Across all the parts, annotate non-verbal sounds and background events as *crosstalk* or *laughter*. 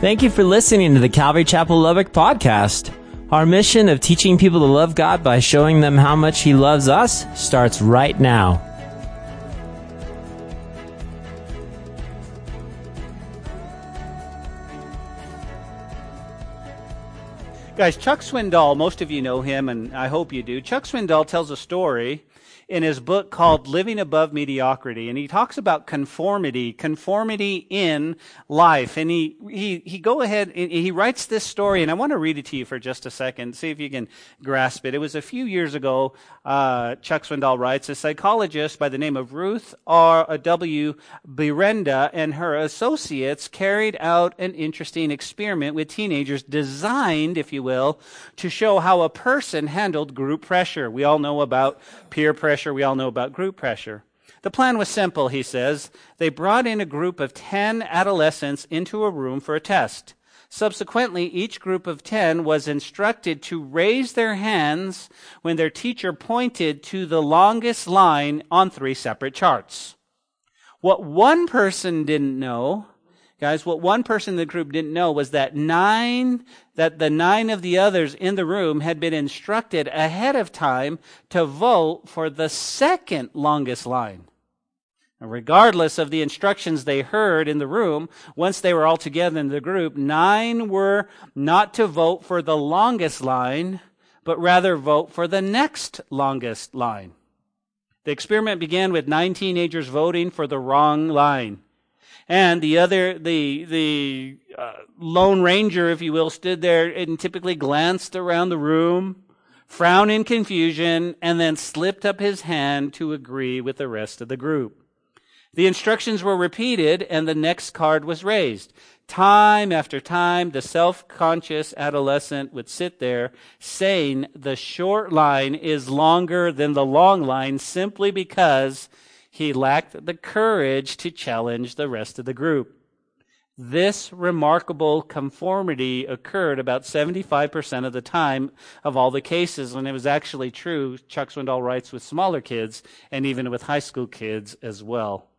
Thank you for listening to the Calvary Chapel Lubbock podcast. Our mission of teaching people to love God by showing them how much He loves us starts right now. Guys, Chuck Swindoll, most of you know him, and I hope you do. Chuck Swindoll tells a story in his book called Living Above Mediocrity. And he talks about conformity, conformity in life. And he, he, he go ahead, he writes this story, and I want to read it to you for just a second, see if you can grasp it. It was a few years ago, uh, Chuck Swindoll writes, a psychologist by the name of Ruth R. W. Berenda and her associates carried out an interesting experiment with teenagers designed, if you will, to show how a person handled group pressure. We all know about peer pressure pressure, we all know about group pressure. The plan was simple, he says. They brought in a group of 10 adolescents into a room for a test. Subsequently, each group of 10 was instructed to raise their hands when their teacher pointed to the longest line on three separate charts. What one person didn't know Guys, what one person in the group didn't know was that nine, that the nine of the others in the room had been instructed ahead of time to vote for the second longest line. Regardless of the instructions they heard in the room, once they were all together in the group, nine were not to vote for the longest line, but rather vote for the next longest line. The experiment began with nine teenagers voting for the wrong line. And the other, the, the uh, Lone Ranger, if you will, stood there and typically glanced around the room, frowned in confusion, and then slipped up his hand to agree with the rest of the group. The instructions were repeated and the next card was raised. Time after time, the self-conscious adolescent would sit there saying the short line is longer than the long line simply because he lacked the courage to challenge the rest of the group. This remarkable conformity occurred about 75% of the time of all the cases, and it was actually true, Chuck Swindoll writes, with smaller kids and even with high school kids as well.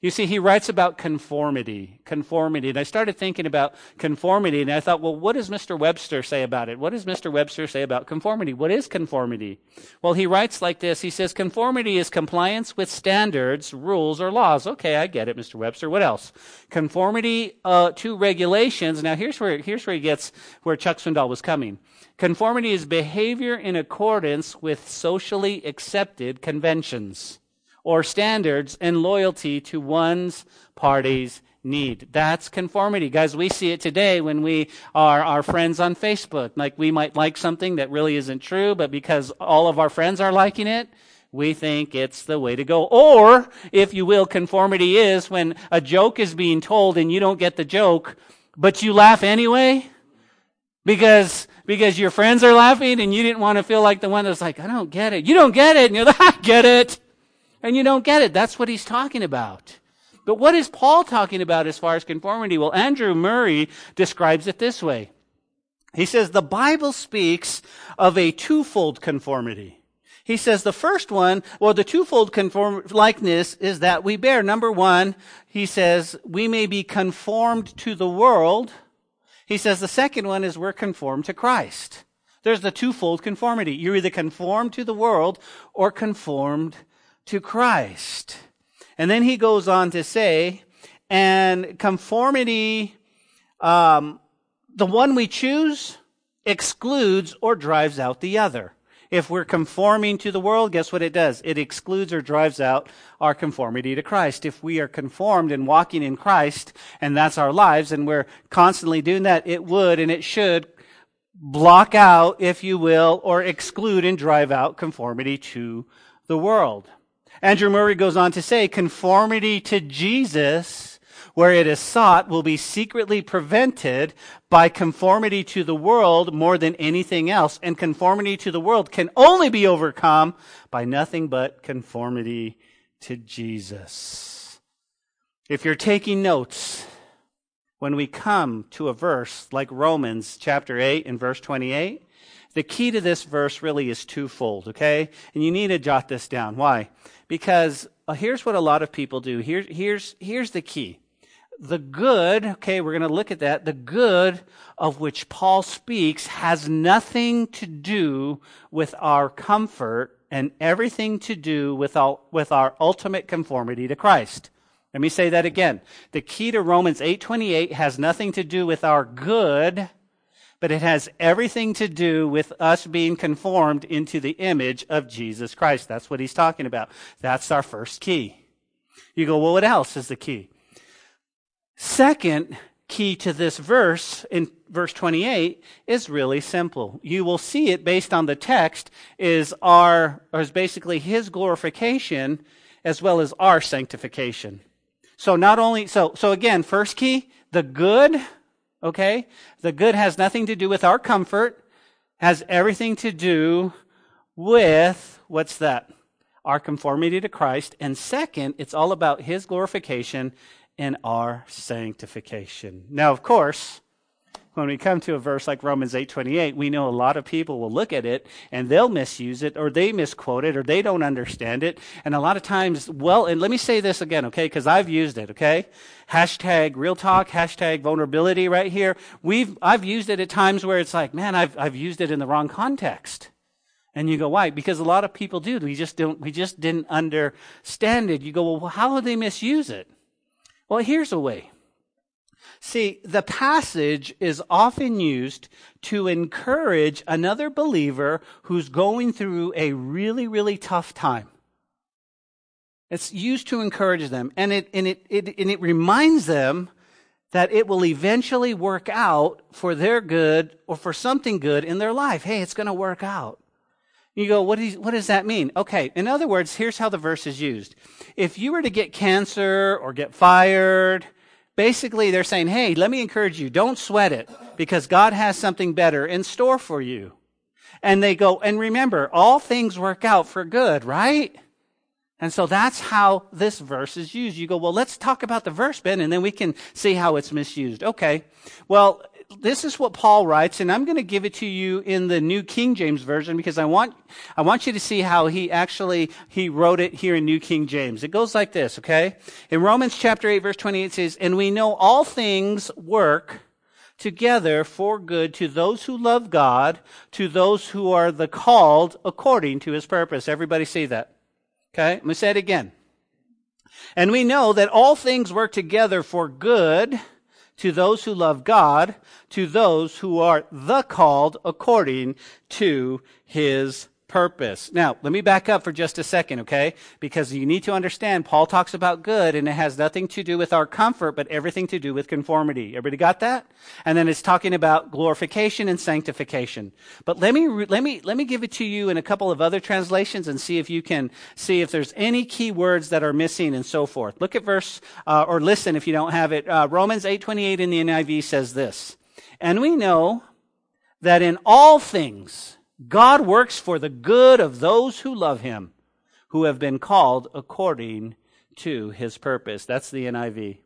You see, he writes about conformity, conformity. And I started thinking about conformity, and I thought, well, what does Mr. Webster say about it? What does Mr. Webster say about conformity? What is conformity? Well, he writes like this. He says, conformity is compliance with standards, rules, or laws. Okay, I get it, Mr. Webster. What else? Conformity uh, to regulations. Now, here's where, here's where he gets where Chuck Swindoll was coming. Conformity is behavior in accordance with socially accepted conventions or standards and loyalty to one's party's need. That's conformity. Guys, we see it today when we are our friends on Facebook. Like we might like something that really isn't true, but because all of our friends are liking it, we think it's the way to go. Or, if you will, conformity is when a joke is being told and you don't get the joke, but you laugh anyway because because your friends are laughing and you didn't want to feel like the one that's like, I don't get it. You don't get it. And you're like, *laughs* I get it and you don't get it. That's what he's talking about. But what is Paul talking about as far as conformity? Well, Andrew Murray describes it this way. He says the Bible speaks of a twofold conformity. He says the first one, well, the twofold conform likeness is that we bear. Number one, he says we may be conformed to the world. He says the second one is we're conformed to Christ. There's the twofold conformity. You're either conformed to the world or conformed to Christ. And then he goes on to say, and conformity, um, the one we choose excludes or drives out the other. If we're conforming to the world, guess what it does? It excludes or drives out our conformity to Christ. If we are conformed and walking in Christ, and that's our lives, and we're constantly doing that, it would and it should block out, if you will, or exclude and drive out conformity to the world. Andrew Murray goes on to say, conformity to Jesus, where it is sought, will be secretly prevented by conformity to the world more than anything else. And conformity to the world can only be overcome by nothing but conformity to Jesus. If you're taking notes, when we come to a verse like Romans chapter 8 and verse 28, the key to this verse really is twofold, okay? And you need to jot this down. Why? Because uh, here's what a lot of people do. Here, here's, here's the key. the good, okay, we're going to look at that. The good of which Paul speaks has nothing to do with our comfort and everything to do with our, with our ultimate conformity to Christ. Let me say that again. The key to Romans 8:28 has nothing to do with our good, but it has everything to do with us being conformed into the image of Jesus Christ. That's what he's talking about. That's our first key. You go, well, what else is the key? Second key to this verse in verse 28 is really simple. You will see it based on the text is our, or is basically his glorification as well as our sanctification. So not only, so, so again, first key, the good, okay? The good has nothing to do with our comfort, has everything to do with, what's that? Our conformity to Christ. And second, it's all about His glorification and our sanctification. Now, of course, when we come to a verse like Romans 8:28, we know a lot of people will look at it and they'll misuse it or they misquote it or they don't understand it. And a lot of times, well, and let me say this again, okay, because I've used it, okay? Hashtag real talk, hashtag vulnerability right here. We've, I've used it at times where it's like, man, I've, I've used it in the wrong context. And you go, why? Because a lot of people do. We just don't, we just didn't understand it. You go, well, how would they misuse it? Well, here's a way. See, the passage is often used to encourage another believer who's going through a really, really tough time. It's used to encourage them, and it, and it, it, and it reminds them that it will eventually work out for their good or for something good in their life. Hey, it's going to work out. You go, what, is, what does that mean? Okay, in other words, here's how the verse is used. If you were to get cancer or get fired basically they're saying, hey, let me encourage you, don't sweat it because God has something better in store for you. And they go, and remember, all things work out for good, right? And so that's how this verse is used. You go, well, let's talk about the verse, Ben, and then we can see how it's misused. Okay. Well, this is what Paul writes, and I'm going to give it to you in the New King James Version because I want, I want you to see how he actually, he wrote it here in New King James. It goes like this, okay? In Romans chapter 8 verse 28 says, And we know all things work together for good to those who love God, to those who are the called according to his purpose. Everybody see that? Okay? Let me say it again. And we know that all things work together for good to those who love God, to those who are the called according to his purpose. Now, let me back up for just a second, okay? Because you need to understand Paul talks about good and it has nothing to do with our comfort, but everything to do with conformity. Everybody got that? And then it's talking about glorification and sanctification. But let me, let me, let me give it to you in a couple of other translations and see if you can see if there's any key words that are missing and so forth. Look at verse, uh, or listen if you don't have it. Uh, Romans 8:28 in the NIV says this. And we know that in all things, God works for the good of those who love him, who have been called according to his purpose. That's the NIV.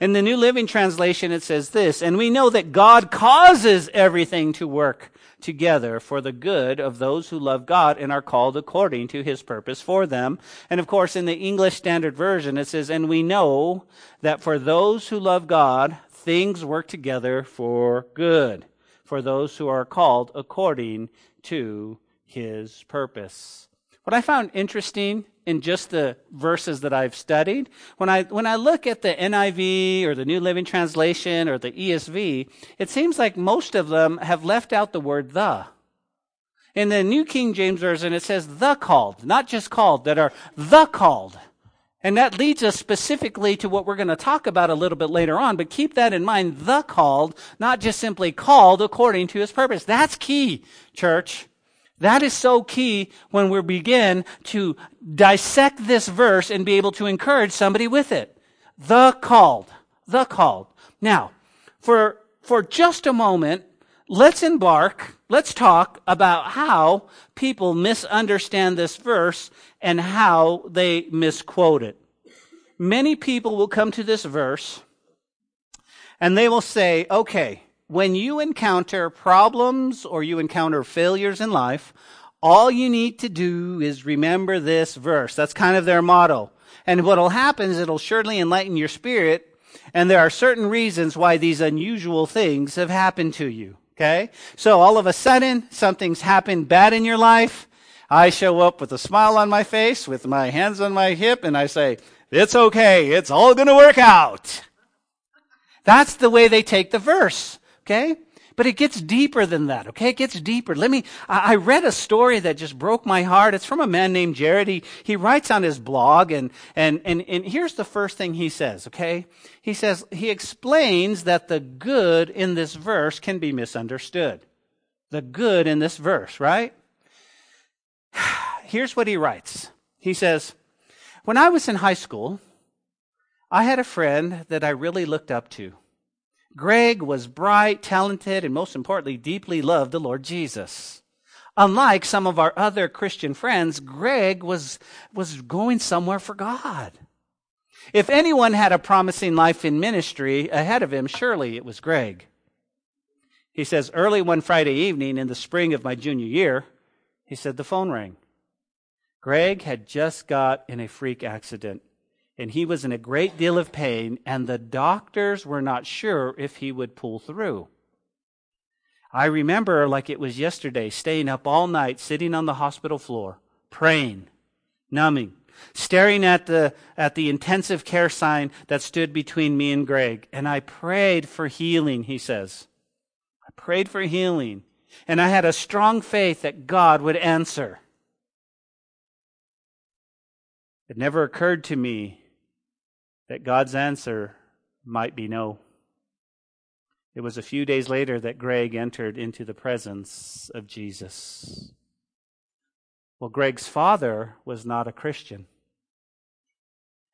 In the New Living Translation, it says this, and we know that God causes everything to work together for the good of those who love God and are called according to his purpose for them. And of course, in the English Standard Version, it says, and we know that for those who love God, things work together for good, for those who are called according to his purpose. What I found interesting in just the verses that I've studied, when I, when I look at the NIV or the New Living Translation or the ESV, it seems like most of them have left out the word the. In the New King James Version, it says the called, not just called, that are the called. And that leads us specifically to what we're going to talk about a little bit later on, but keep that in mind, the called, not just simply called according to his purpose. That's key, church. That is so key when we begin to dissect this verse and be able to encourage somebody with it. The called. The called. Now, for, for just a moment, let's embark, let's talk about how people misunderstand this verse and how they misquote it. Many people will come to this verse and they will say, okay, when you encounter problems or you encounter failures in life, all you need to do is remember this verse. That's kind of their motto. And what'll happen is it'll surely enlighten your spirit And there are certain reasons why these unusual things have happened to you. Okay? So all of a sudden, something's happened bad in your life. I show up with a smile on my face, with my hands on my hip, and I say, it's okay. It's all going to work out. That's the way they take the verse. Okay? But it gets deeper than that, okay? It gets deeper. Let me, I read a story that just broke my heart. It's from a man named Jared. He, he writes on his blog and, and, and, and here's the first thing he says, okay? He says, he explains that the good in this verse can be misunderstood. The good in this verse, right? *sighs* Here's what he writes. He says, when I was in high school, I had a friend that I really looked up to. Greg was bright, talented, and most importantly, deeply loved the Lord Jesus. Unlike some of our other Christian friends, Greg was, was going somewhere for God. If anyone had a promising life in ministry ahead of him, surely it was Greg. He says, early one Friday evening in the spring of my junior year, he said the phone rang. Greg had just got in a freak accident and he was in a great deal of pain, and the doctors were not sure if he would pull through. I remember, like it was yesterday, staying up all night, sitting on the hospital floor, praying, numbing, staring at the, at the intensive care sign that stood between me and Greg. And I prayed for healing, he says. I prayed for healing. And I had a strong faith that God would answer. It never occurred to me that God's answer might be no. It was a few days later that Greg entered into the presence of Jesus. Well, Greg's father was not a Christian,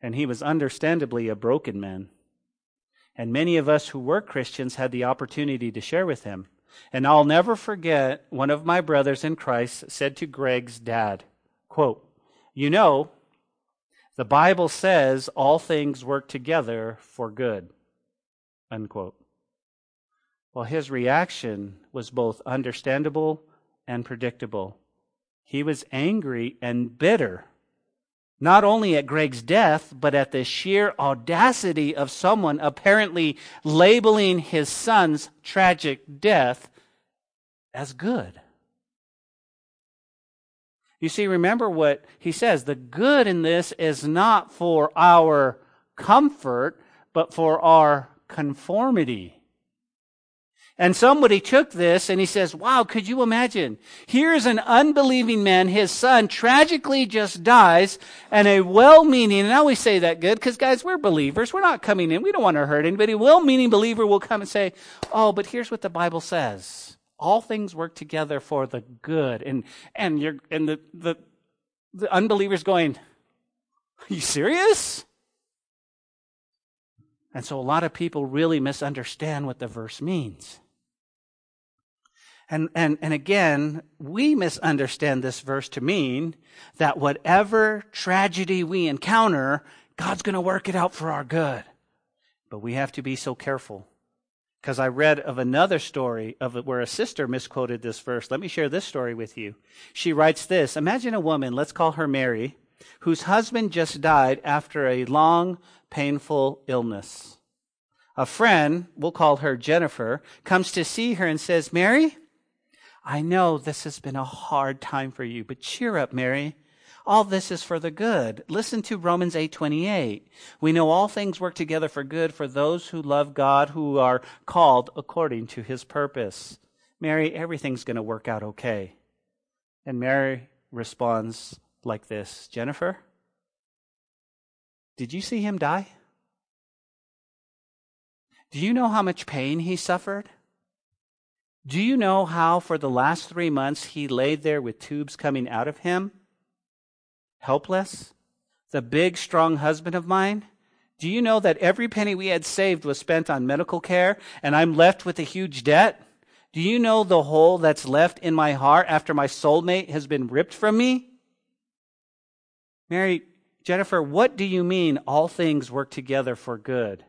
and he was understandably a broken man. And many of us who were Christians had the opportunity to share with him. And I'll never forget one of my brothers in Christ said to Greg's dad, quote, You know, the Bible says all things work together for good. Unquote. Well, his reaction was both understandable and predictable. He was angry and bitter, not only at Greg's death, but at the sheer audacity of someone apparently labeling his son's tragic death as good. You see, remember what he says the good in this is not for our comfort, but for our conformity. And somebody took this and he says, wow, could you imagine? Here's an unbelieving man, his son tragically just dies, and a well-meaning, and I always say that good, because guys, we're believers. We're not coming in. We don't want to hurt anybody. Well-meaning believer will come and say, oh, but here's what the Bible says all things work together for the good. And and you're and the the, the unbelievers going, Are you serious? And so a lot of people really misunderstand what the verse means. And, and, and again, we misunderstand this verse to mean that whatever tragedy we encounter, God's going to work it out for our good. But we have to be so careful because I read of another story of where a sister misquoted this verse. Let me share this story with you. She writes this Imagine a woman, let's call her Mary, whose husband just died after a long, painful illness. A friend, we'll call her Jennifer, comes to see her and says, Mary, I know this has been a hard time for you, but cheer up, Mary. All this is for the good. Listen to Romans 8:28. We know all things work together for good for those who love God, who are called according to his purpose. Mary, everything's going to work out okay. And Mary responds like this, Jennifer, did you see him die? Do you know how much pain he suffered? Do you know how for the last three months he laid there with tubes coming out of him? Helpless? The big, strong husband of mine? Do you know that every penny we had saved was spent on medical care and I'm left with a huge debt? Do you know the hole that's left in my heart after my soulmate has been ripped from me? Mary, Jennifer, what do you mean all things work together for good?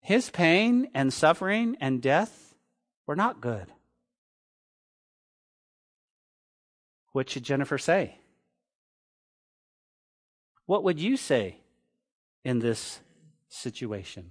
His pain and suffering and death were not good. What should Jennifer say? What would you say in this situation.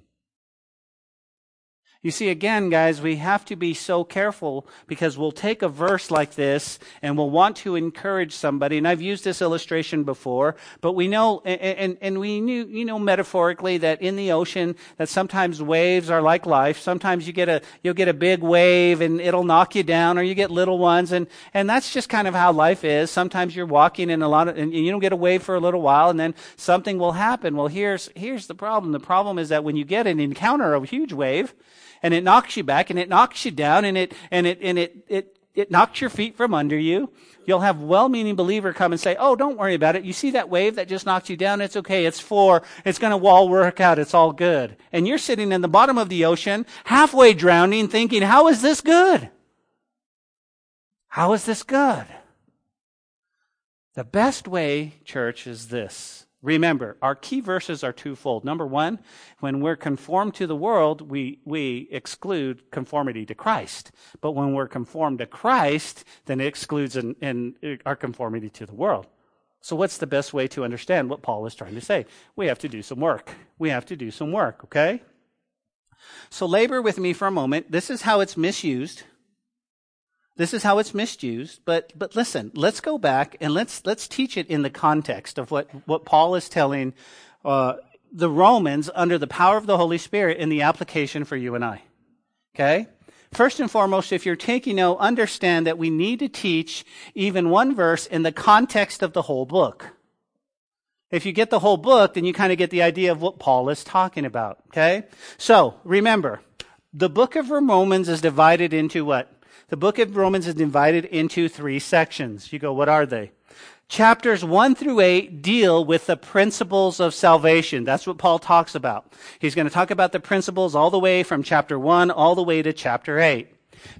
You see, again, guys, we have to be so careful because we'll take a verse like this and we'll want to encourage somebody. And I've used this illustration before, but we know, and, and, and we knew, you know, metaphorically that in the ocean, that sometimes waves are like life. Sometimes you get a, you'll get a big wave and it'll knock you down or you get little ones. And, and that's just kind of how life is. Sometimes you're walking in a lot of, and you don't get a wave for a little while and then something will happen. Well, here's, here's the problem. The problem is that when you get an encounter of a huge wave, and it knocks you back and it knocks you down and it, and it, and it, it, it knocks your feet from under you. You'll have well-meaning believer come and say, "Oh, don't worry about it. You see that wave that just knocked you down? It's okay. It's for. It's going to all work out. It's all good." And you're sitting in the bottom of the ocean, halfway drowning, thinking, "How is this good? How is this good?" The best way, church, is this. Remember, our key verses are twofold. Number one, when we're conformed to the world, we, we exclude conformity to Christ. But when we're conformed to Christ, then it excludes in, in our conformity to the world. So what's the best way to understand what Paul is trying to say? We have to do some work. We have to do some work, okay? So labor with me for a moment. This is how it's misused. This is how it's misused, but, but listen, let's go back and let's, let's teach it in the context of what, what Paul is telling, uh, the Romans under the power of the Holy Spirit in the application for you and I. Okay? First and foremost, if you're taking note, understand that we need to teach even one verse in the context of the whole book. If you get the whole book, then you kind of get the idea of what Paul is talking about. Okay? So, remember, the book of Romans is divided into what? The book of Romans is divided into three sections. You go, what are they? Chapters 1 through 8 deal with the principles of salvation. That's what Paul talks about. He's going to talk about the principles all the way from chapter 1 all the way to chapter 8.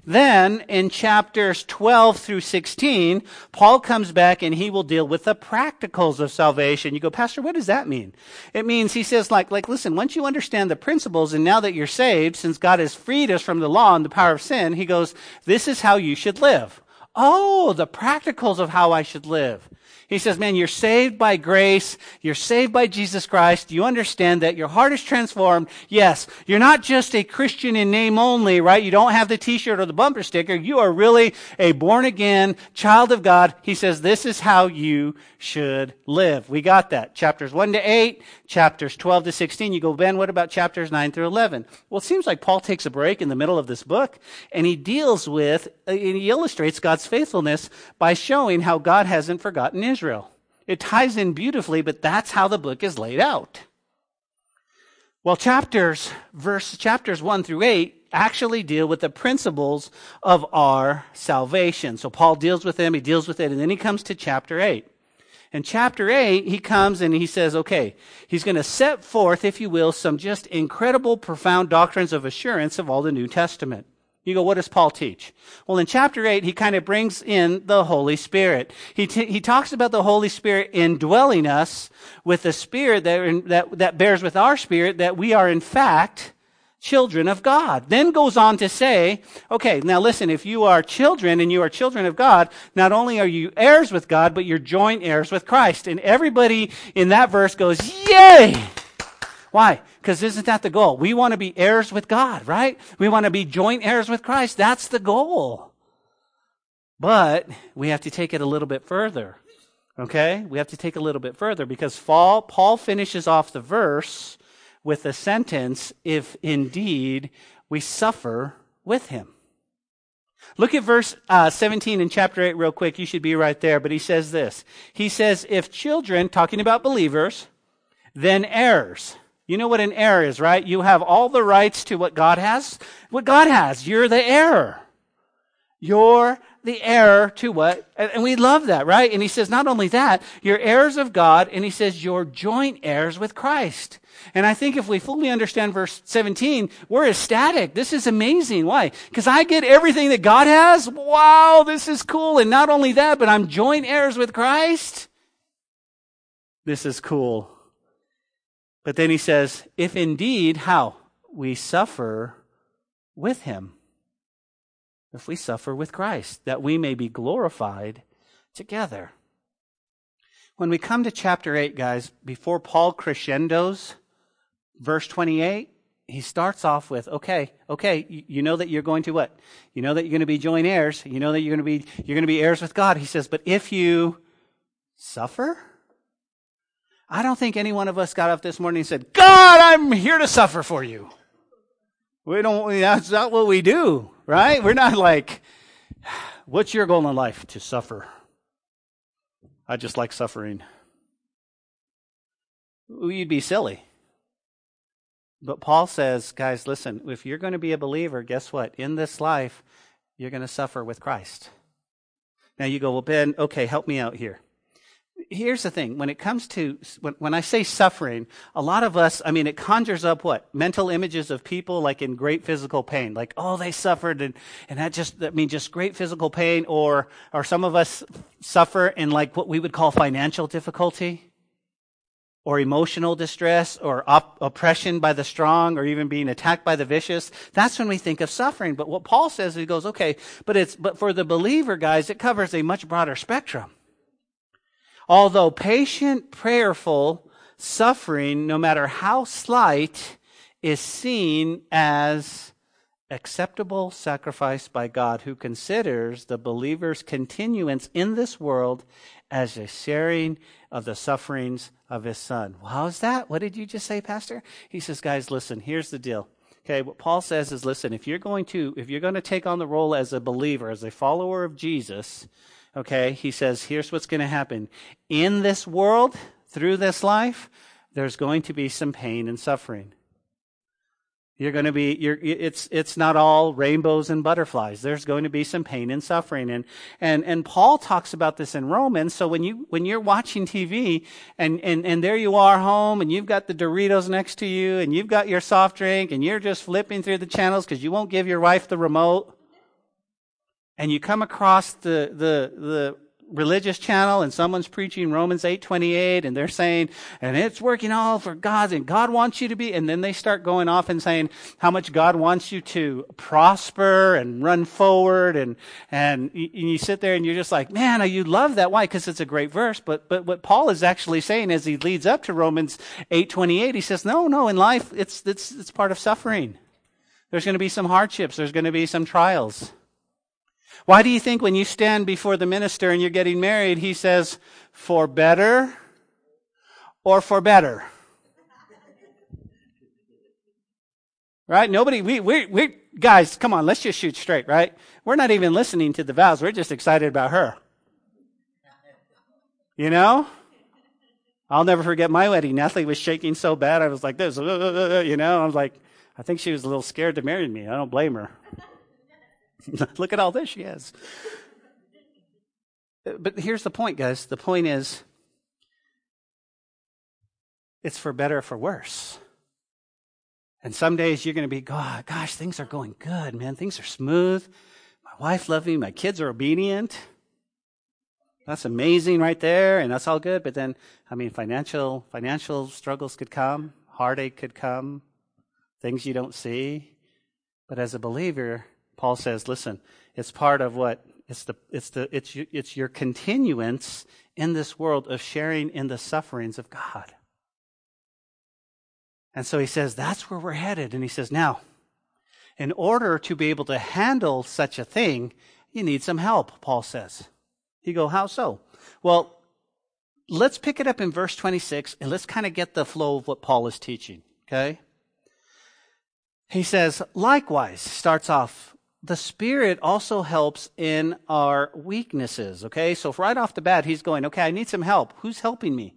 Then in chapters 12 through 16, Paul comes back and he will deal with the practicals of salvation. You go, Pastor, what does that mean? It means he says like, like, listen, once you understand the principles and now that you're saved, since God has freed us from the law and the power of sin, he goes, this is how you should live. Oh, the practicals of how I should live. He says, man, you're saved by grace. You're saved by Jesus Christ. You understand that your heart is transformed. Yes, you're not just a Christian in name only, right? You don't have the t-shirt or the bumper sticker. You are really a born again child of God. He says, this is how you should live. We got that. Chapters 1 to 8, chapters 12 to 16. You go, Ben, what about chapters 9 through 11? Well, it seems like Paul takes a break in the middle of this book and he deals with, and he illustrates God's faithfulness by showing how God hasn't forgotten Israel. Israel. It ties in beautifully, but that's how the book is laid out. Well, chapters, verse, chapters 1 through 8 actually deal with the principles of our salvation. So Paul deals with them, he deals with it, and then he comes to chapter 8. In chapter 8, he comes and he says, okay, he's going to set forth, if you will, some just incredible, profound doctrines of assurance of all the New Testament. You go, what does Paul teach? Well, in chapter 8, he kind of brings in the Holy Spirit. He, t- he talks about the Holy Spirit indwelling us with the Spirit that, that, that bears with our spirit that we are in fact children of God. Then goes on to say, okay, now listen, if you are children and you are children of God, not only are you heirs with God, but you're joint heirs with Christ. And everybody in that verse goes, yay! Why? Because isn't that the goal? We want to be heirs with God, right? We want to be joint heirs with Christ. That's the goal. But we have to take it a little bit further. Okay? We have to take a little bit further because Paul finishes off the verse with the sentence, if indeed we suffer with him. Look at verse uh, 17 in chapter 8 real quick. You should be right there. But he says this. He says, if children, talking about believers, then heirs. You know what an heir is, right? You have all the rights to what God has. What God has. You're the heir. You're the heir to what? And we love that, right? And he says, not only that, you're heirs of God, and he says you're joint heirs with Christ. And I think if we fully understand verse 17, we're ecstatic. This is amazing. Why? Because I get everything that God has. Wow, this is cool. And not only that, but I'm joint heirs with Christ. This is cool. But then he says, if indeed, how? We suffer with him. If we suffer with Christ, that we may be glorified together. When we come to chapter 8, guys, before Paul crescendos, verse 28, he starts off with, okay, okay, you, know that you're going to what? You know that you're going to be joint heirs. You know that you're going to be, you're going to be heirs with God. He says, but if you suffer, I don't think any one of us got up this morning and said, God, I'm here to suffer for you. We don't, that's not what we do, right? We're not like, what's your goal in life? To suffer. I just like suffering. You'd be silly. But Paul says, guys, listen, if you're going to be a believer, guess what? In this life, you're going to suffer with Christ. Now you go, well, Ben, okay, help me out here. Here's the thing. When it comes to, when, when I say suffering, a lot of us, I mean, it conjures up what? Mental images of people like in great physical pain. Like, oh, they suffered and, and that just, that means just great physical pain. Or, or some of us suffer in like what we would call financial difficulty or emotional distress or op- oppression by the strong or even being attacked by the vicious that's when we think of suffering but what paul says he goes okay but it's but for the believer guys it covers a much broader spectrum although patient prayerful suffering no matter how slight is seen as acceptable sacrifice by God who considers the believer's continuance in this world as a sharing of the sufferings of his son. Well, how's that? What did you just say, Pastor? He says, guys, listen, here's the deal. Okay, what Paul says is listen, if you're going to if you're going to take on the role as a believer, as a follower of Jesus, okay, he says, here's what's going to happen. In this world, through this life, there's going to be some pain and suffering. You're going to be, it's, it's not all rainbows and butterflies. There's going to be some pain and suffering. And, and, and Paul talks about this in Romans. So when you, when you're watching TV and, and, and there you are home and you've got the Doritos next to you and you've got your soft drink and you're just flipping through the channels because you won't give your wife the remote and you come across the, the, the religious channel and someone's preaching Romans 8:28 and they're saying and it's working all for God and God wants you to be and then they start going off and saying how much God wants you to prosper and run forward and and you sit there and you're just like man you love that. Why? Because it's a great verse but but what Paul is actually saying as he leads up to Romans 8:28 he says no no in life it's it's it's part of suffering. There's going to be some hardships. There's going to be some trials why do you think when you stand before the minister and you're getting married, he says, for better or for better? Right? Nobody, we, we, we, guys, come on, let's just shoot straight, right? We're not even listening to the vows. We're just excited about her. You know? I'll never forget my wedding. Natalie was shaking so bad. I was like this, *laughs* you know? I was like, I think she was a little scared to marry me. I don't blame her. *laughs* Look at all this she has. But here's the point, guys. The point is, it's for better or for worse. And some days you're going to be, God, gosh, things are going good, man. Things are smooth. My wife loves me. My kids are obedient. That's amazing right there, and that's all good. But then, I mean, financial financial struggles could come, heartache could come, things you don't see. But as a believer, Paul says, listen, it's part of what it's the it's the it's it's your continuance in this world of sharing in the sufferings of God. And so he says that's where we're headed and he says now in order to be able to handle such a thing, you need some help, Paul says. You go, how so? Well, let's pick it up in verse 26 and let's kind of get the flow of what Paul is teaching, okay? He says, likewise, starts off the Spirit also helps in our weaknesses, okay? So right off the bat, he's going, okay, I need some help. Who's helping me?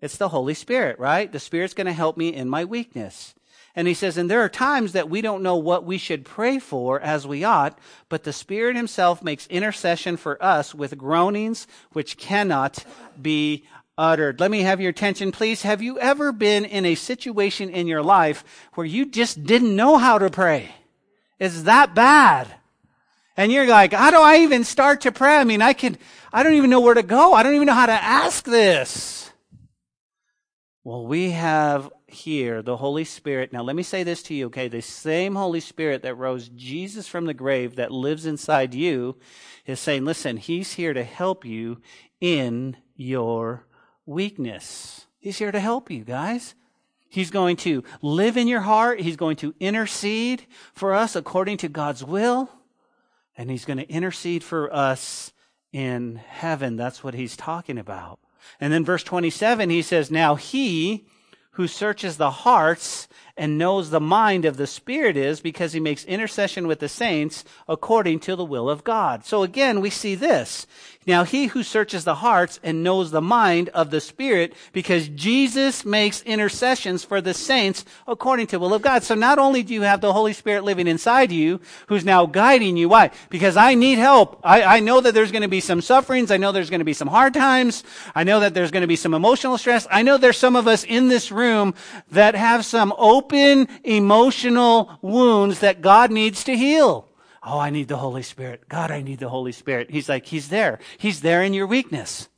It's the Holy Spirit, right? The Spirit's going to help me in my weakness. And he says, and there are times that we don't know what we should pray for as we ought, but the Spirit himself makes intercession for us with groanings which cannot be uttered. Let me have your attention, please. Have you ever been in a situation in your life where you just didn't know how to pray? It's that bad. And you're like, how do I even start to pray? I mean, I can, I don't even know where to go. I don't even know how to ask this. Well, we have here the Holy Spirit. Now, let me say this to you, okay? The same Holy Spirit that rose Jesus from the grave that lives inside you is saying, listen, He's here to help you in your weakness. He's here to help you, guys. He's going to live in your heart. He's going to intercede for us according to God's will. And he's going to intercede for us in heaven. That's what he's talking about. And then verse 27, he says, Now he who searches the hearts and knows the mind of the Spirit is because he makes intercession with the saints according to the will of God. So again, we see this. Now he who searches the hearts and knows the mind of the Spirit because Jesus makes intercessions for the saints according to the will of God. So not only do you have the Holy Spirit living inside you who's now guiding you. Why? Because I need help. I, I know that there's going to be some sufferings. I know there's going to be some hard times. I know that there's going to be some emotional stress. I know there's some of us in this room that have some open emotional wounds that God needs to heal. Oh, I need the Holy Spirit. God, I need the Holy Spirit. He's like, He's there. He's there in your weakness.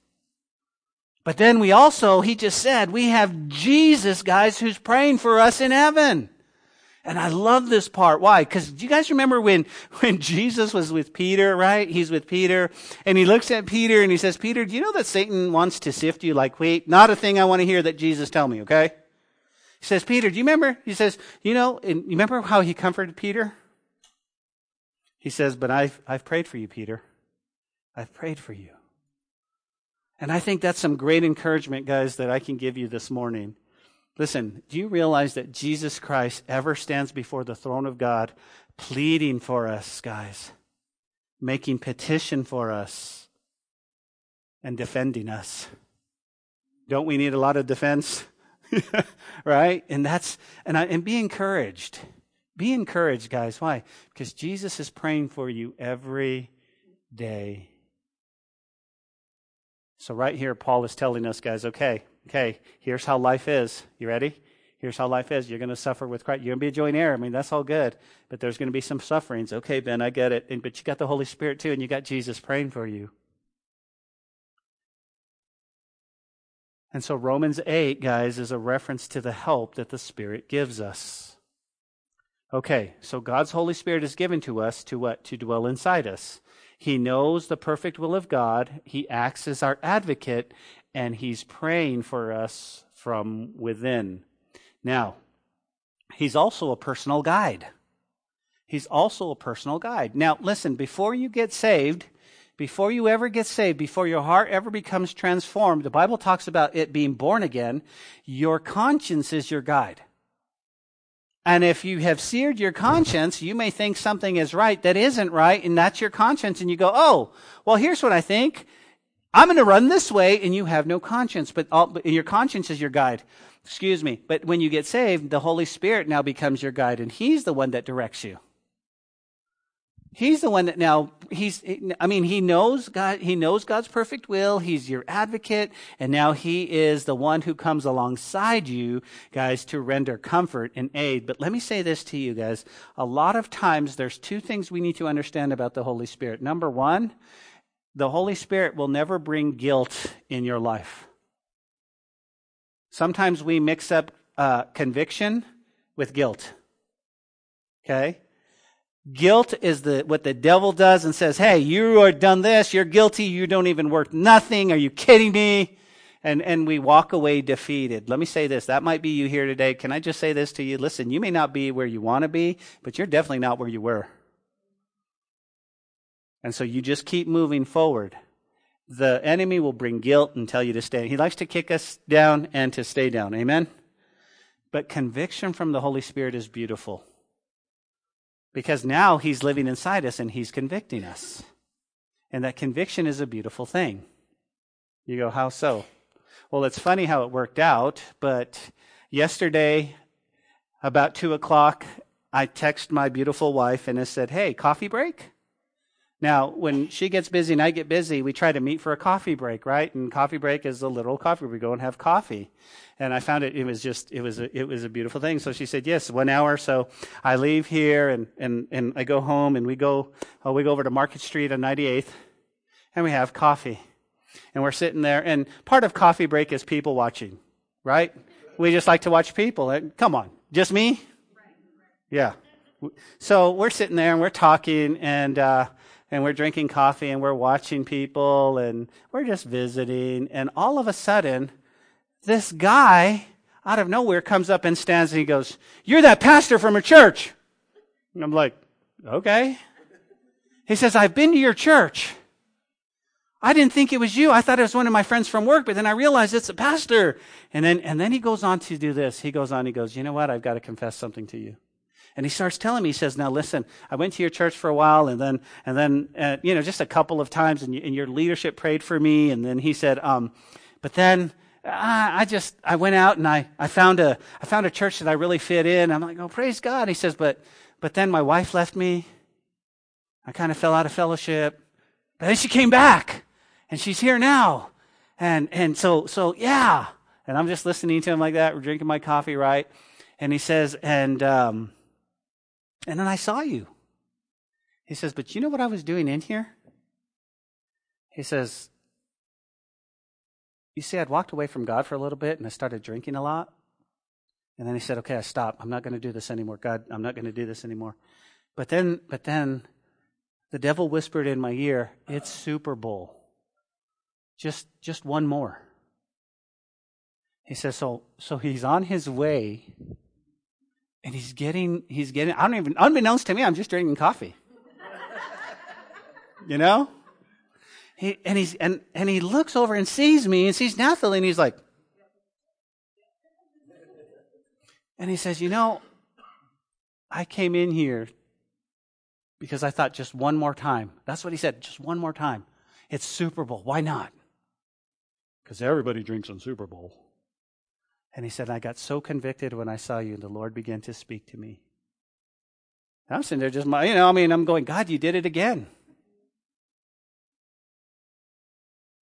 But then we also, He just said, we have Jesus, guys, who's praying for us in heaven. And I love this part. Why? Because do you guys remember when, *laughs* when Jesus was with Peter, right? He's with Peter and he looks at Peter and he says, Peter, do you know that Satan wants to sift you like wheat? Not a thing I want to hear that Jesus tell me, okay? He says, Peter, do you remember? He says, you know, and you remember how he comforted Peter? He says, But I've, I've prayed for you, Peter. I've prayed for you. And I think that's some great encouragement, guys, that I can give you this morning. Listen, do you realize that Jesus Christ ever stands before the throne of God pleading for us, guys? Making petition for us and defending us. Don't we need a lot of defense? *laughs* right? And that's, and, I, and be encouraged. Be encouraged, guys. Why? Because Jesus is praying for you every day. So, right here, Paul is telling us, guys, okay, okay, here's how life is. You ready? Here's how life is. You're going to suffer with Christ. You're going to be a joint heir. I mean, that's all good. But there's going to be some sufferings. Okay, Ben, I get it. And, but you got the Holy Spirit too, and you got Jesus praying for you. And so, Romans 8, guys, is a reference to the help that the Spirit gives us. Okay, so God's Holy Spirit is given to us to what? To dwell inside us. He knows the perfect will of God. He acts as our advocate, and He's praying for us from within. Now, He's also a personal guide. He's also a personal guide. Now, listen, before you get saved, before you ever get saved, before your heart ever becomes transformed, the Bible talks about it being born again. Your conscience is your guide. And if you have seared your conscience, you may think something is right that isn't right, and that's your conscience, and you go, oh, well, here's what I think. I'm going to run this way, and you have no conscience, but, all, your conscience is your guide. Excuse me. But when you get saved, the Holy Spirit now becomes your guide, and He's the one that directs you. He's the one that now he's I mean he knows God he knows God's perfect will. He's your advocate and now he is the one who comes alongside you guys to render comfort and aid. But let me say this to you guys. A lot of times there's two things we need to understand about the Holy Spirit. Number 1, the Holy Spirit will never bring guilt in your life. Sometimes we mix up uh, conviction with guilt. Okay? Guilt is the, what the devil does and says, hey, you are done this, you're guilty, you don't even worth nothing, are you kidding me? And, and we walk away defeated. Let me say this, that might be you here today. Can I just say this to you? Listen, you may not be where you want to be, but you're definitely not where you were. And so you just keep moving forward. The enemy will bring guilt and tell you to stay. He likes to kick us down and to stay down. Amen? But conviction from the Holy Spirit is beautiful. Because now he's living inside us and he's convicting us. And that conviction is a beautiful thing. You go, how so? Well, it's funny how it worked out, but yesterday, about two o'clock, I text my beautiful wife and I said, Hey, coffee break? Now, when she gets busy and I get busy, we try to meet for a coffee break, right? And coffee break is a little coffee. We go and have coffee. And I found it, it was just, it was a, it was a beautiful thing. So she said, yes, one hour. So I leave here and, and, and I go home and we go, oh, we go over to Market Street on 98th and we have coffee. And we're sitting there and part of coffee break is people watching, right? We just like to watch people. Come on. Just me? Yeah. So we're sitting there and we're talking and, uh, and we're drinking coffee and we're watching people and we're just visiting. And all of a sudden, this guy, out of nowhere comes up and stands and he goes, You're that pastor from a church. And I'm like, Okay. He says, I've been to your church. I didn't think it was you. I thought it was one of my friends from work, but then I realized it's a pastor. And then, and then he goes on to do this. He goes on, he goes, you know what? I've got to confess something to you. And he starts telling me, he says, now listen, I went to your church for a while and then, and then, uh, you know, just a couple of times and, and, your leadership prayed for me. And then he said, um, but then I, I just, I went out and I, I found a, I found a church that I really fit in. I'm like, oh, praise God. He says, but, but then my wife left me. I kind of fell out of fellowship. But then she came back and she's here now. And, and so, so yeah. And I'm just listening to him like that. We're drinking my coffee, right? And he says, and, um, and then I saw you. He says, but you know what I was doing in here? He says, you see, I'd walked away from God for a little bit and I started drinking a lot. And then he said, okay, I stop. I'm not going to do this anymore. God, I'm not going to do this anymore. But then, but then the devil whispered in my ear, it's Super Bowl. Just, just one more. He says, so, so he's on his way and he's getting, he's getting, I don't even, unbeknownst to me, I'm just drinking coffee. you know? He, and he's, and, and he looks over and sees me and sees Nathalie and he's like, and he says, you know, I came in here because I thought just one more time. That's what he said, just one more time. It's Super Bowl. Why not? because everybody drinks on Super Bowl. And he said, I got so convicted when I saw you, and the Lord began to speak to me. I'm sitting there just, you know, I mean, I'm going, God, you did it again.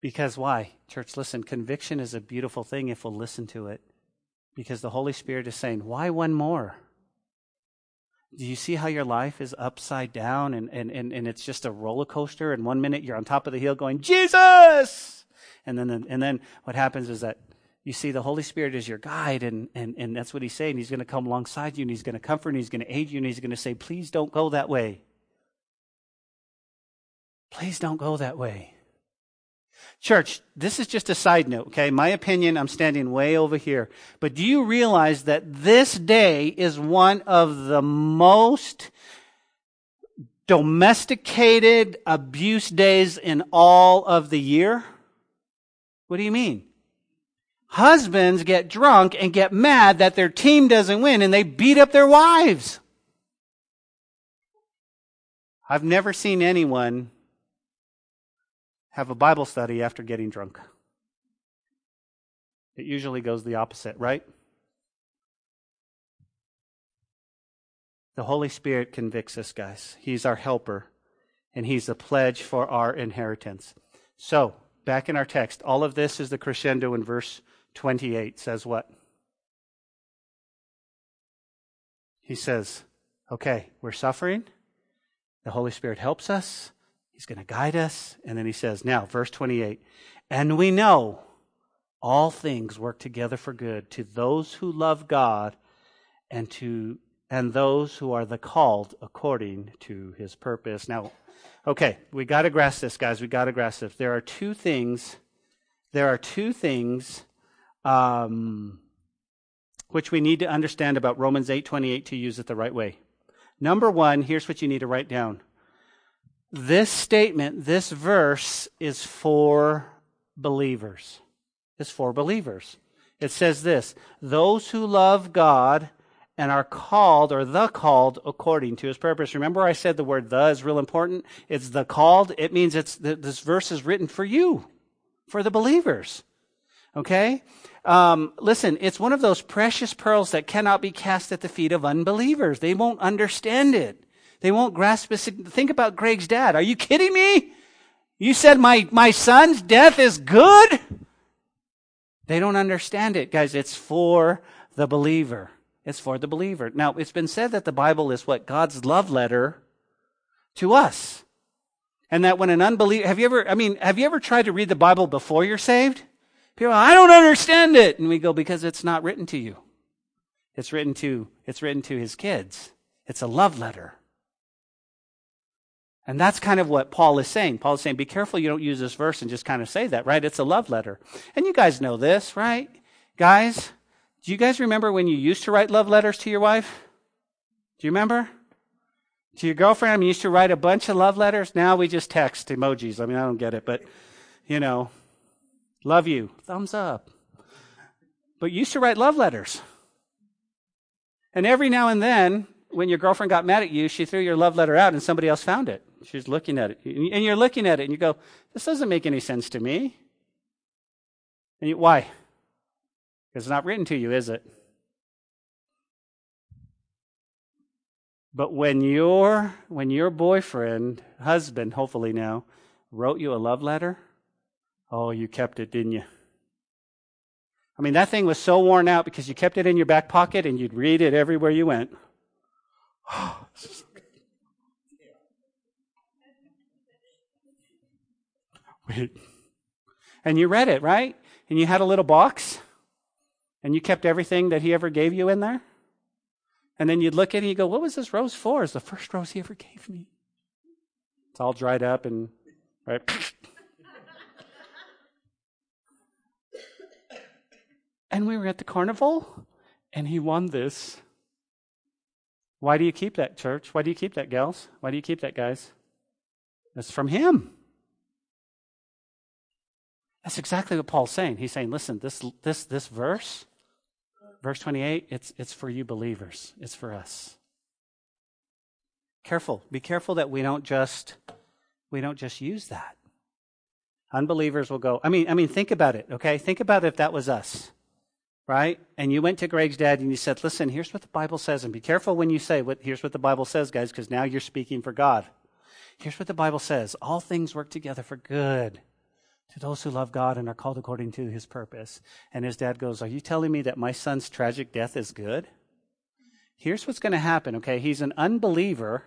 Because why? Church, listen, conviction is a beautiful thing if we'll listen to it. Because the Holy Spirit is saying, why one more? Do you see how your life is upside down and, and, and, and it's just a roller coaster? And one minute you're on top of the hill going, Jesus! And then, and then what happens is that you see the Holy Spirit is your guide, and, and, and that's what he's saying. He's going to come alongside you, and he's going to comfort, and he's going to aid you, and he's going to say, Please don't go that way. Please don't go that way. Church, this is just a side note, okay? My opinion, I'm standing way over here. But do you realize that this day is one of the most domesticated abuse days in all of the year? What do you mean? Husbands get drunk and get mad that their team doesn't win and they beat up their wives. I've never seen anyone have a Bible study after getting drunk. It usually goes the opposite, right? The Holy Spirit convicts us, guys. He's our helper, and He's a pledge for our inheritance. So, back in our text, all of this is the crescendo in verse 28. Says what? He says, okay, we're suffering. The Holy Spirit helps us. He's going to guide us. And then he says, now, verse 28, and we know all things work together for good to those who love God and to and those who are the called according to his purpose. Now, Okay, we got to grasp this, guys. We got to grasp this. There are two things. There are two things um, which we need to understand about Romans eight twenty eight to use it the right way. Number one, here's what you need to write down. This statement, this verse, is for believers. It's for believers. It says this: those who love God and are called or the called according to his purpose. Remember I said the word the is real important? It's the called. It means it's this verse is written for you, for the believers. Okay? Um, listen, it's one of those precious pearls that cannot be cast at the feet of unbelievers. They won't understand it. They won't grasp it. Think about Greg's dad. Are you kidding me? You said my, my son's death is good? They don't understand it, guys. It's for the believer. It's for the believer. Now, it's been said that the Bible is what God's love letter to us. And that when an unbeliever, have you ever, I mean, have you ever tried to read the Bible before you're saved? People, I don't understand it. And we go, because it's not written to you. It's written to, it's written to his kids. It's a love letter. And that's kind of what Paul is saying. Paul is saying, be careful you don't use this verse and just kind of say that, right? It's a love letter. And you guys know this, right? Guys, Do you guys remember when you used to write love letters to your wife? Do you remember? To your girlfriend, I mean, you used to write a bunch of love letters. Now we just text emojis. I mean, I don't get it, but, you know, love you, thumbs up. But you used to write love letters. And every now and then, when your girlfriend got mad at you, she threw your love letter out and somebody else found it. She's looking at it. And you're looking at it and you go, this doesn't make any sense to me. And you, why? Because it's not written to you, is it? But when your when your boyfriend, husband, hopefully now, wrote you a love letter, oh, you kept it, didn't you? I mean, that thing was so worn out because you kept it in your back pocket and you'd read it everywhere you went. *sighs* And you read it, right? And you had a little box and you kept everything that he ever gave you in there? And then you'd look at it and you go, What was this rose for? It's the first rose he ever gave me. It's all dried up and right. *laughs* and we were at the carnival and he won this. Why do you keep that, church? Why do you keep that, gals? Why do you keep that, guys? It's from him. That's exactly what Paul's saying. He's saying, listen, this, this, this verse verse 28, it's, it's for you believers, it's for us. Careful. Be careful that we don't just we don't just use that. Unbelievers will go, I mean, I mean, think about it, okay? Think about if that was us, right? And you went to Greg's dad and you said, listen, here's what the Bible says. And be careful when you say, what, here's what the Bible says, guys, because now you're speaking for God. Here's what the Bible says all things work together for good to those who love God and are called according to his purpose. And his dad goes, Are you telling me that my son's tragic death is good? Here's what's going to happen, okay? He's an unbeliever.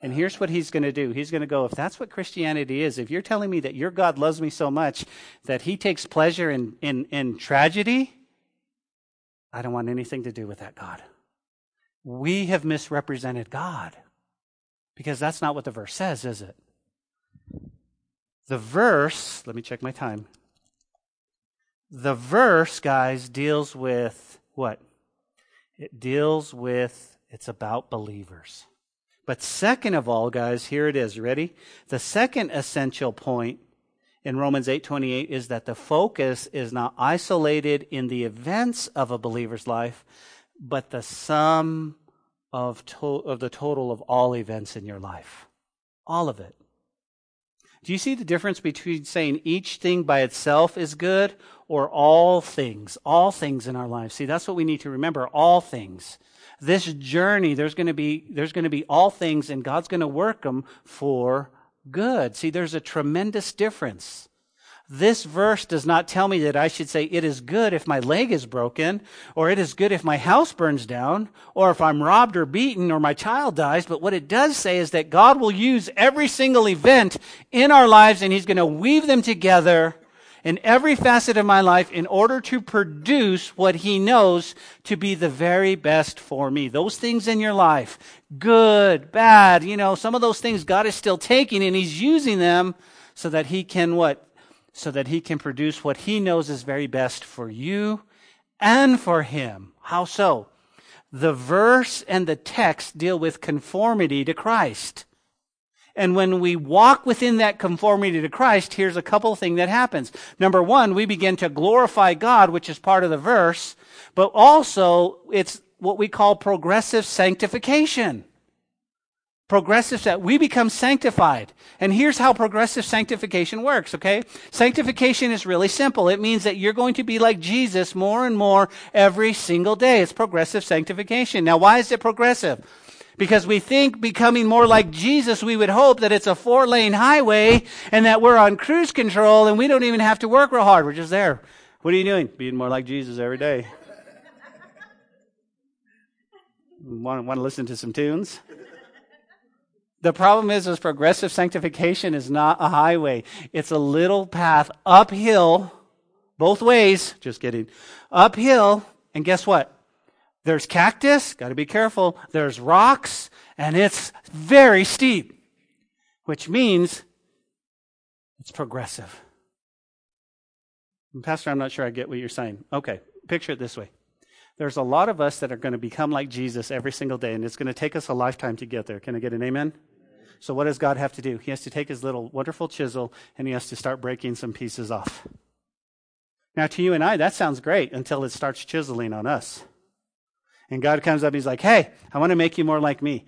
And here's what he's going to do. He's going to go, if that's what Christianity is, if you're telling me that your God loves me so much that he takes pleasure in, in, in tragedy, I don't want anything to do with that God. We have misrepresented God because that's not what the verse says, is it? The verse, let me check my time. The verse, guys, deals with what? It deals with, it's about believers. But second of all, guys, here it is. Ready? The second essential point in Romans 8:28 is that the focus is not isolated in the events of a believer's life, but the sum of, to- of the total of all events in your life. All of it. Do you see the difference between saying each thing by itself is good or all things? All things in our lives. See, that's what we need to remember. All things. This journey, there's going to be, there's going to be all things and God's going to work them for good. See, there's a tremendous difference. This verse does not tell me that I should say it is good if my leg is broken, or it is good if my house burns down, or if I'm robbed or beaten, or my child dies. But what it does say is that God will use every single event in our lives and He's going to weave them together in every facet of my life in order to produce what He knows to be the very best for me. Those things in your life, good, bad, you know, some of those things God is still taking and He's using them so that He can what? so that he can produce what he knows is very best for you and for him. How so? The verse and the text deal with conformity to Christ. And when we walk within that conformity to Christ, here's a couple things that happens. Number one, we begin to glorify God, which is part of the verse, but also it's what we call progressive sanctification. Progressive that we become sanctified. And here's how progressive sanctification works okay? Sanctification is really simple. It means that you're going to be like jesus more and more every single day. It's progressive sanctification. Now why is it progressive because we think becoming more like jesus we would hope that it's a four lane highway and that we're on cruise control and we don't even have to work real hard we're just there what are you doing being more like jesus every day want, want to listen to some tunes the problem is, is progressive sanctification is not a highway. It's a little path uphill, both ways. Just kidding. Uphill, and guess what? There's cactus, got to be careful. There's rocks, and it's very steep, which means it's progressive. And Pastor, I'm not sure I get what you're saying. Okay, picture it this way. There's a lot of us that are going to become like Jesus every single day, and it's going to take us a lifetime to get there. Can I get an amen? So, what does God have to do? He has to take his little wonderful chisel and he has to start breaking some pieces off. Now, to you and I, that sounds great until it starts chiseling on us. And God comes up and he's like, Hey, I want to make you more like me.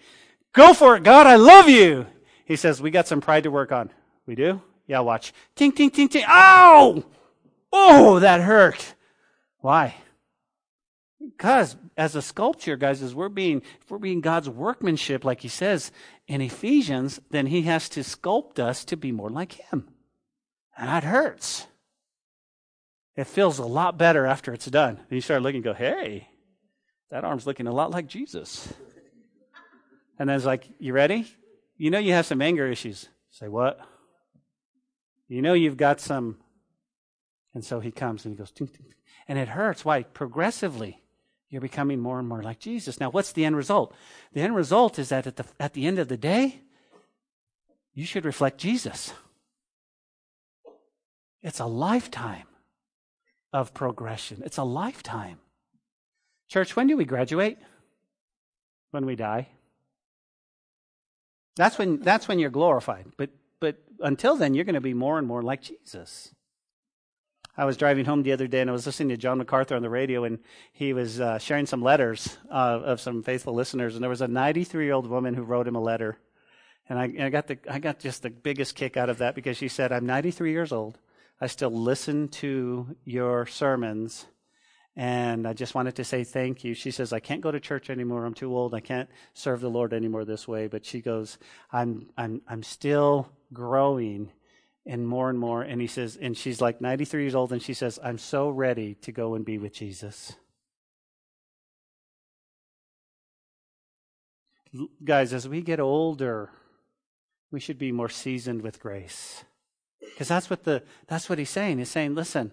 Go for it, God. I love you. He says, We got some pride to work on. We do? Yeah, watch. Ting, ting, ting, ting. Ow! Oh, that hurt. Why? Because as a sculpture, guys, as we're being, if we're being God's workmanship, like he says in Ephesians, then he has to sculpt us to be more like him. And that hurts. It feels a lot better after it's done. And you start looking and go, hey, that arm's looking a lot like Jesus. And then it's like, you ready? You know you have some anger issues. Say, what? You know you've got some. And so he comes and he goes, and it hurts. Why? Progressively, you're becoming more and more like Jesus. Now, what's the end result? The end result is that at the, at the end of the day, you should reflect Jesus. It's a lifetime of progression, it's a lifetime. Church, when do we graduate? When we die. That's when, that's when you're glorified. But, but until then, you're going to be more and more like Jesus. I was driving home the other day and I was listening to John MacArthur on the radio, and he was uh, sharing some letters uh, of some faithful listeners. And there was a 93 year old woman who wrote him a letter. And I, and I, got the, I got just the biggest kick out of that because she said, I'm 93 years old. I still listen to your sermons. And I just wanted to say thank you. She says, I can't go to church anymore. I'm too old. I can't serve the Lord anymore this way. But she goes, I'm, I'm, I'm still growing and more and more. And he says, and she's like 93 years old, and she says, I'm so ready to go and be with Jesus. Guys, as we get older, we should be more seasoned with grace. Because that's what the that's what he's saying. He's saying, listen,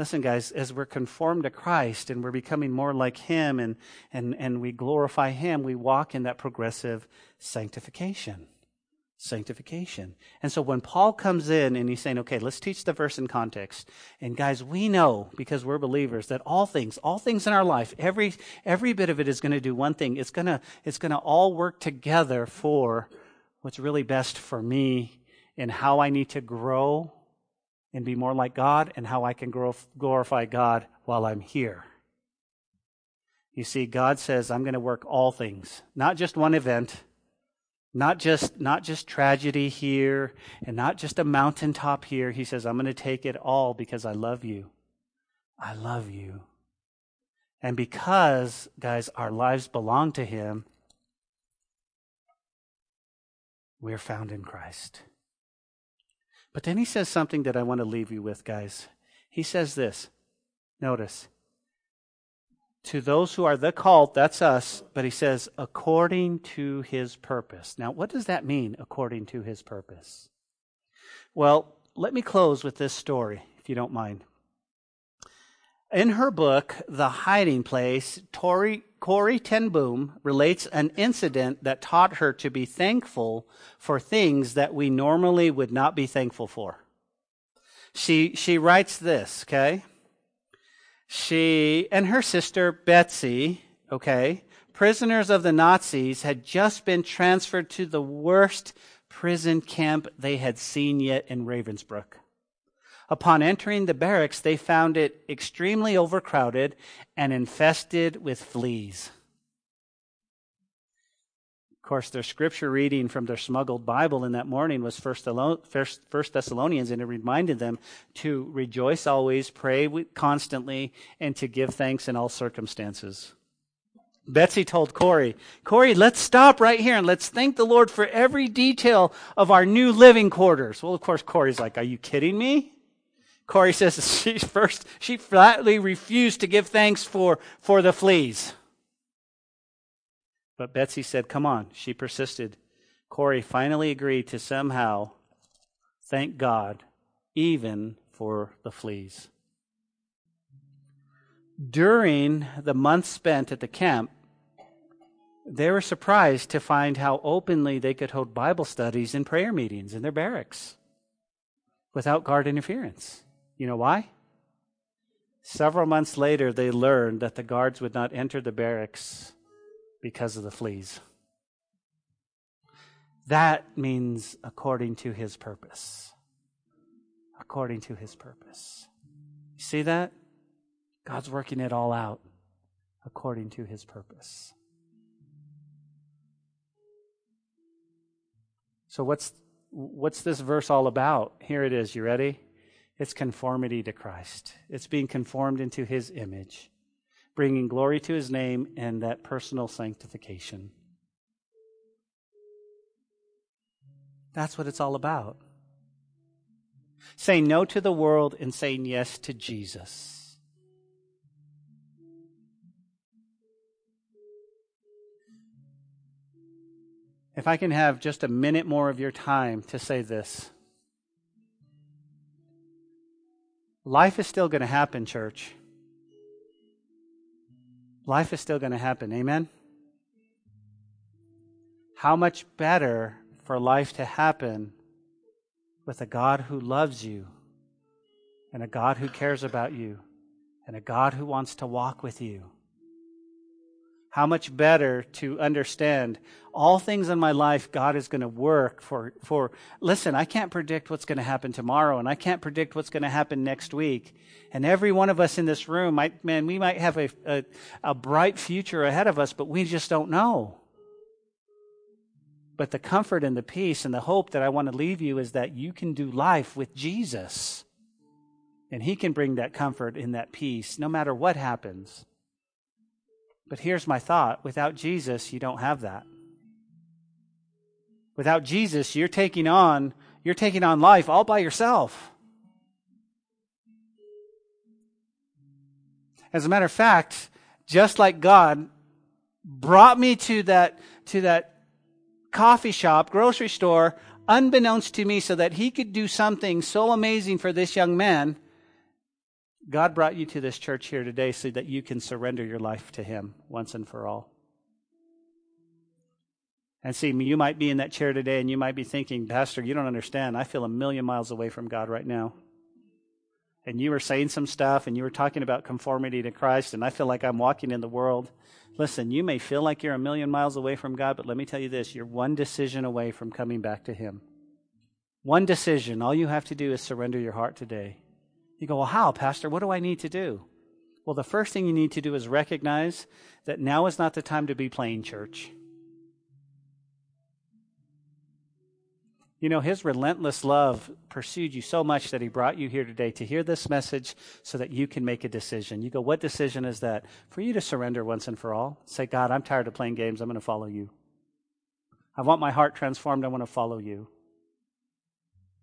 listen, guys, as we're conformed to Christ and we're becoming more like him and and, and we glorify him, we walk in that progressive sanctification sanctification. And so when Paul comes in and he's saying, okay, let's teach the verse in context. And guys, we know because we're believers that all things, all things in our life, every every bit of it is going to do one thing. It's going to it's going to all work together for what's really best for me and how I need to grow and be more like God and how I can grow, glorify God while I'm here. You see, God says, I'm going to work all things, not just one event, not just, not just tragedy here and not just a mountaintop here. He says, I'm going to take it all because I love you. I love you. And because, guys, our lives belong to Him, we're found in Christ. But then He says something that I want to leave you with, guys. He says this. Notice to those who are the called, that's us, but he says, according to his purpose. Now, what does that mean, according to his purpose? Well, let me close with this story, if you don't mind. In her book, The Hiding Place, Tori, Corrie ten Boom relates an incident that taught her to be thankful for things that we normally would not be thankful for. She, she writes this, okay? She and her sister Betsy, okay, prisoners of the Nazis, had just been transferred to the worst prison camp they had seen yet in Ravensbrück. Upon entering the barracks, they found it extremely overcrowded and infested with fleas Of course, their scripture reading from their smuggled Bible in that morning was First Thessalonians, and it reminded them to rejoice always, pray constantly, and to give thanks in all circumstances. Betsy told Corrie, Corrie, let's stop right here and let's thank the Lord for every detail of our new living quarters. Well, of course, Corrie's like, Are you kidding me? Corrie says *laughs* she first, she flatly refused to give thanks for, for the fleas. But Betsy said, Come on. She persisted. Corrie finally agreed to somehow thank God, even for the fleas. During the months spent at the camp, they were surprised to find how openly they could hold Bible studies and prayer meetings in their barracks without guard interference. You know why? Several months later, they learned that the guards would not enter the barracks because of the fleas. That means according to his purpose. According to his purpose. You see that? God's working it all out according to his purpose. So what's what's this verse all about? Here it is. You ready? It's conformity to Christ. It's being conformed into his image, bringing glory to his name and that personal sanctification. That's what it's all about. Saying no to the world and saying yes to Jesus. If I can have just a minute more of your time to say this. Life is still going to happen, church. Life is still going to happen. Amen? How much better for life to happen with a God who loves you and a God who cares about you and a God who wants to walk with you. How much better to understand all things in my life God is going to work for for listen, I can't predict what's going to happen tomorrow and I can't predict what's going to happen next week. And every one of us in this room might man, we might have a, a, a bright future ahead of us, but we just don't know. But the comfort and the peace and the hope that I want to leave you is that you can do life with Jesus. And He can bring that comfort and that peace no matter what happens. But here's my thought without Jesus, you don't have that. Without Jesus, you're taking on you're taking on life all by yourself. As a matter of fact, just like God brought me to that to that coffee shop, grocery store, unbeknownst to me, so that he could do something so amazing for this young man. God brought you to this church here today so that you can surrender your life to him once and for all. And see, you might be in that chair today and you might be thinking, Pastor, you don't understand. I feel a million miles away from God right now. And you were saying some stuff and you were talking about conformity to Christ, and I feel like I'm walking in the world Listen, you may feel like you're a million miles away from God, but let me tell you this you're one decision away from coming back to Him. One decision. All you have to do is surrender your heart today. You go, Well, how, Pastor? What do I need to do? Well, the first thing you need to do is recognize that now is not the time to be playing church. You know, his relentless love pursued you so much that he brought you here today to hear this message so that you can make a decision. You go, what decision is that? For you to surrender once and for all. Say, God, I'm tired of playing games. I'm going to follow you. I want my heart transformed. I want to follow you.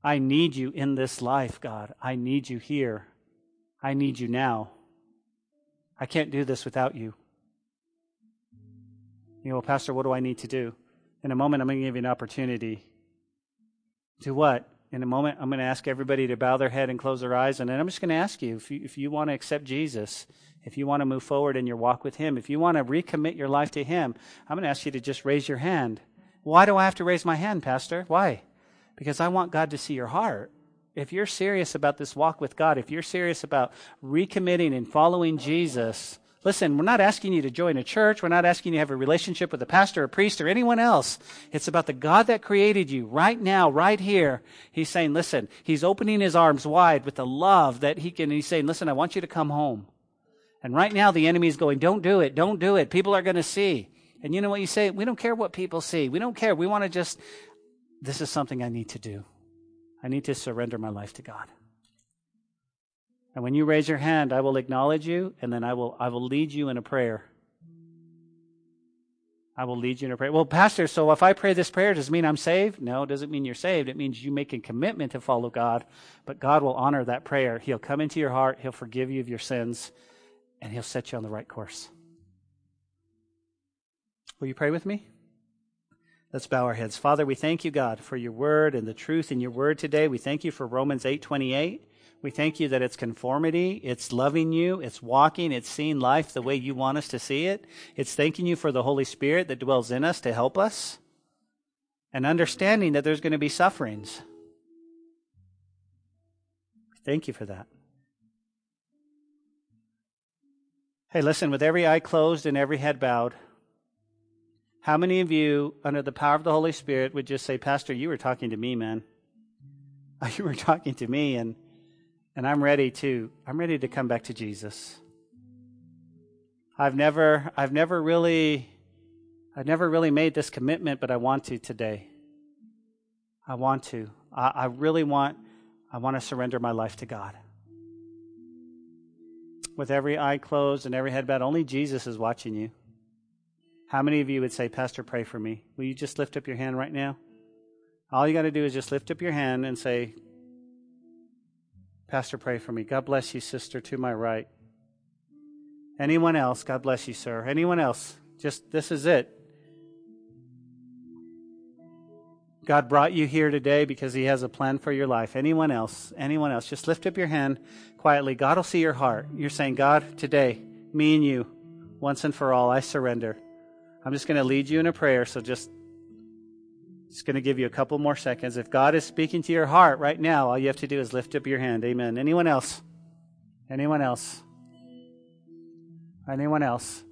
I need you in this life, God. I need you here. I need you now. I can't do this without you. You know, well, Pastor, what do I need to do? In a moment, I'm going to give you an opportunity to what? In a moment, I'm going to ask everybody to bow their head and close their eyes. And then I'm just going to ask you if you, if you want to accept Jesus, if you want to move forward in your walk with Him, if you want to recommit your life to Him, I'm going to ask you to just raise your hand. Why do I have to raise my hand, Pastor? Why? Because I want God to see your heart. If you're serious about this walk with God, if you're serious about recommitting and following Jesus, Listen, we're not asking you to join a church. We're not asking you to have a relationship with a pastor, a priest, or anyone else. It's about the God that created you right now, right here. He's saying, listen, he's opening his arms wide with the love that he can. He's saying, listen, I want you to come home. And right now the enemy is going, don't do it. Don't do it. People are going to see. And you know what you say? We don't care what people see. We don't care. We want to just, this is something I need to do. I need to surrender my life to God. And when you raise your hand, I will acknowledge you, and then I will, I will lead you in a prayer. I will lead you in a prayer. Well, Pastor, so if I pray this prayer, does it mean I'm saved? No, it doesn't mean you're saved. It means you make a commitment to follow God, but God will honor that prayer. He'll come into your heart, He'll forgive you of your sins, and He'll set you on the right course. Will you pray with me? Let's bow our heads. Father, we thank you, God, for your word and the truth in your word today. We thank you for Romans 8:28. We thank you that it's conformity, it's loving you, it's walking, it's seeing life the way you want us to see it. It's thanking you for the Holy Spirit that dwells in us to help us, and understanding that there's going to be sufferings. Thank you for that. Hey, listen, with every eye closed and every head bowed, how many of you, under the power of the Holy Spirit, would just say, Pastor, you were talking to me, man? *laughs* You were talking to me, and, and I'm ready to, I'm ready to come back to Jesus. I've never, I've never really, I've never really made this commitment, but I want to today. I want to. I, I really want, I want to surrender my life to God with every eye closed and every head bowed. Only Jesus is watching you. How many of you would say, Pastor, pray for me? Will you just lift up your hand right now? All you got to do is just lift up your hand and say, Pastor, pray for me. God bless you, sister, to my right. Anyone else? God bless you, sir. Anyone else? Just this is it. God brought you here today because He has a plan for your life. Anyone else? Anyone else? Just lift up your hand quietly. God will see your heart. You're saying, God, today, me and you, once and for all, I surrender. I'm just going to lead you in a prayer, so just just going to give you a couple more seconds. If God is speaking to your heart right now, all you have to do is lift up your hand. Amen. Anyone else? Anyone else? Anyone else?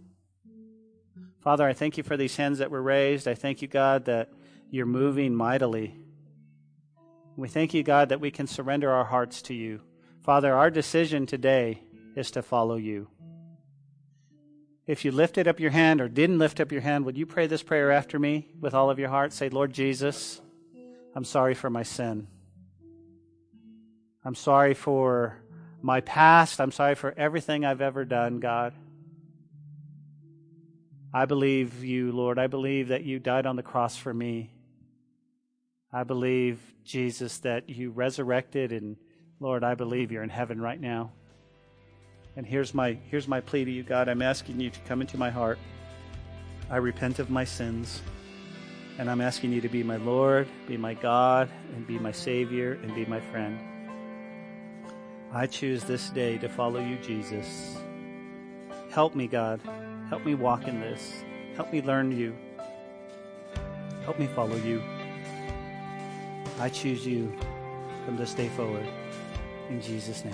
Father, I thank you for these hands that were raised. I thank you, God, that you're moving mightily. We thank you, God, that we can surrender our hearts to you. Father, our decision today is to follow you. If you lifted up your hand or didn't lift up your hand, would you pray this prayer after me with all of your heart? Say, Lord Jesus, I'm sorry for my sin. I'm sorry for my past. I'm sorry for everything I've ever done, God. I believe you, Lord. I believe that you died on the cross for me. I believe, Jesus, that you resurrected, and Lord, I believe you're in heaven right now. And here's my here's my plea to you, God. I'm asking you to come into my heart. I repent of my sins, and I'm asking you to be my Lord, be my God, and be my Savior, and be my friend. I choose this day to follow you, Jesus. Help me, God. Help me walk in this. Help me learn you. Help me follow you. I choose you from this day forward. In Jesus' name.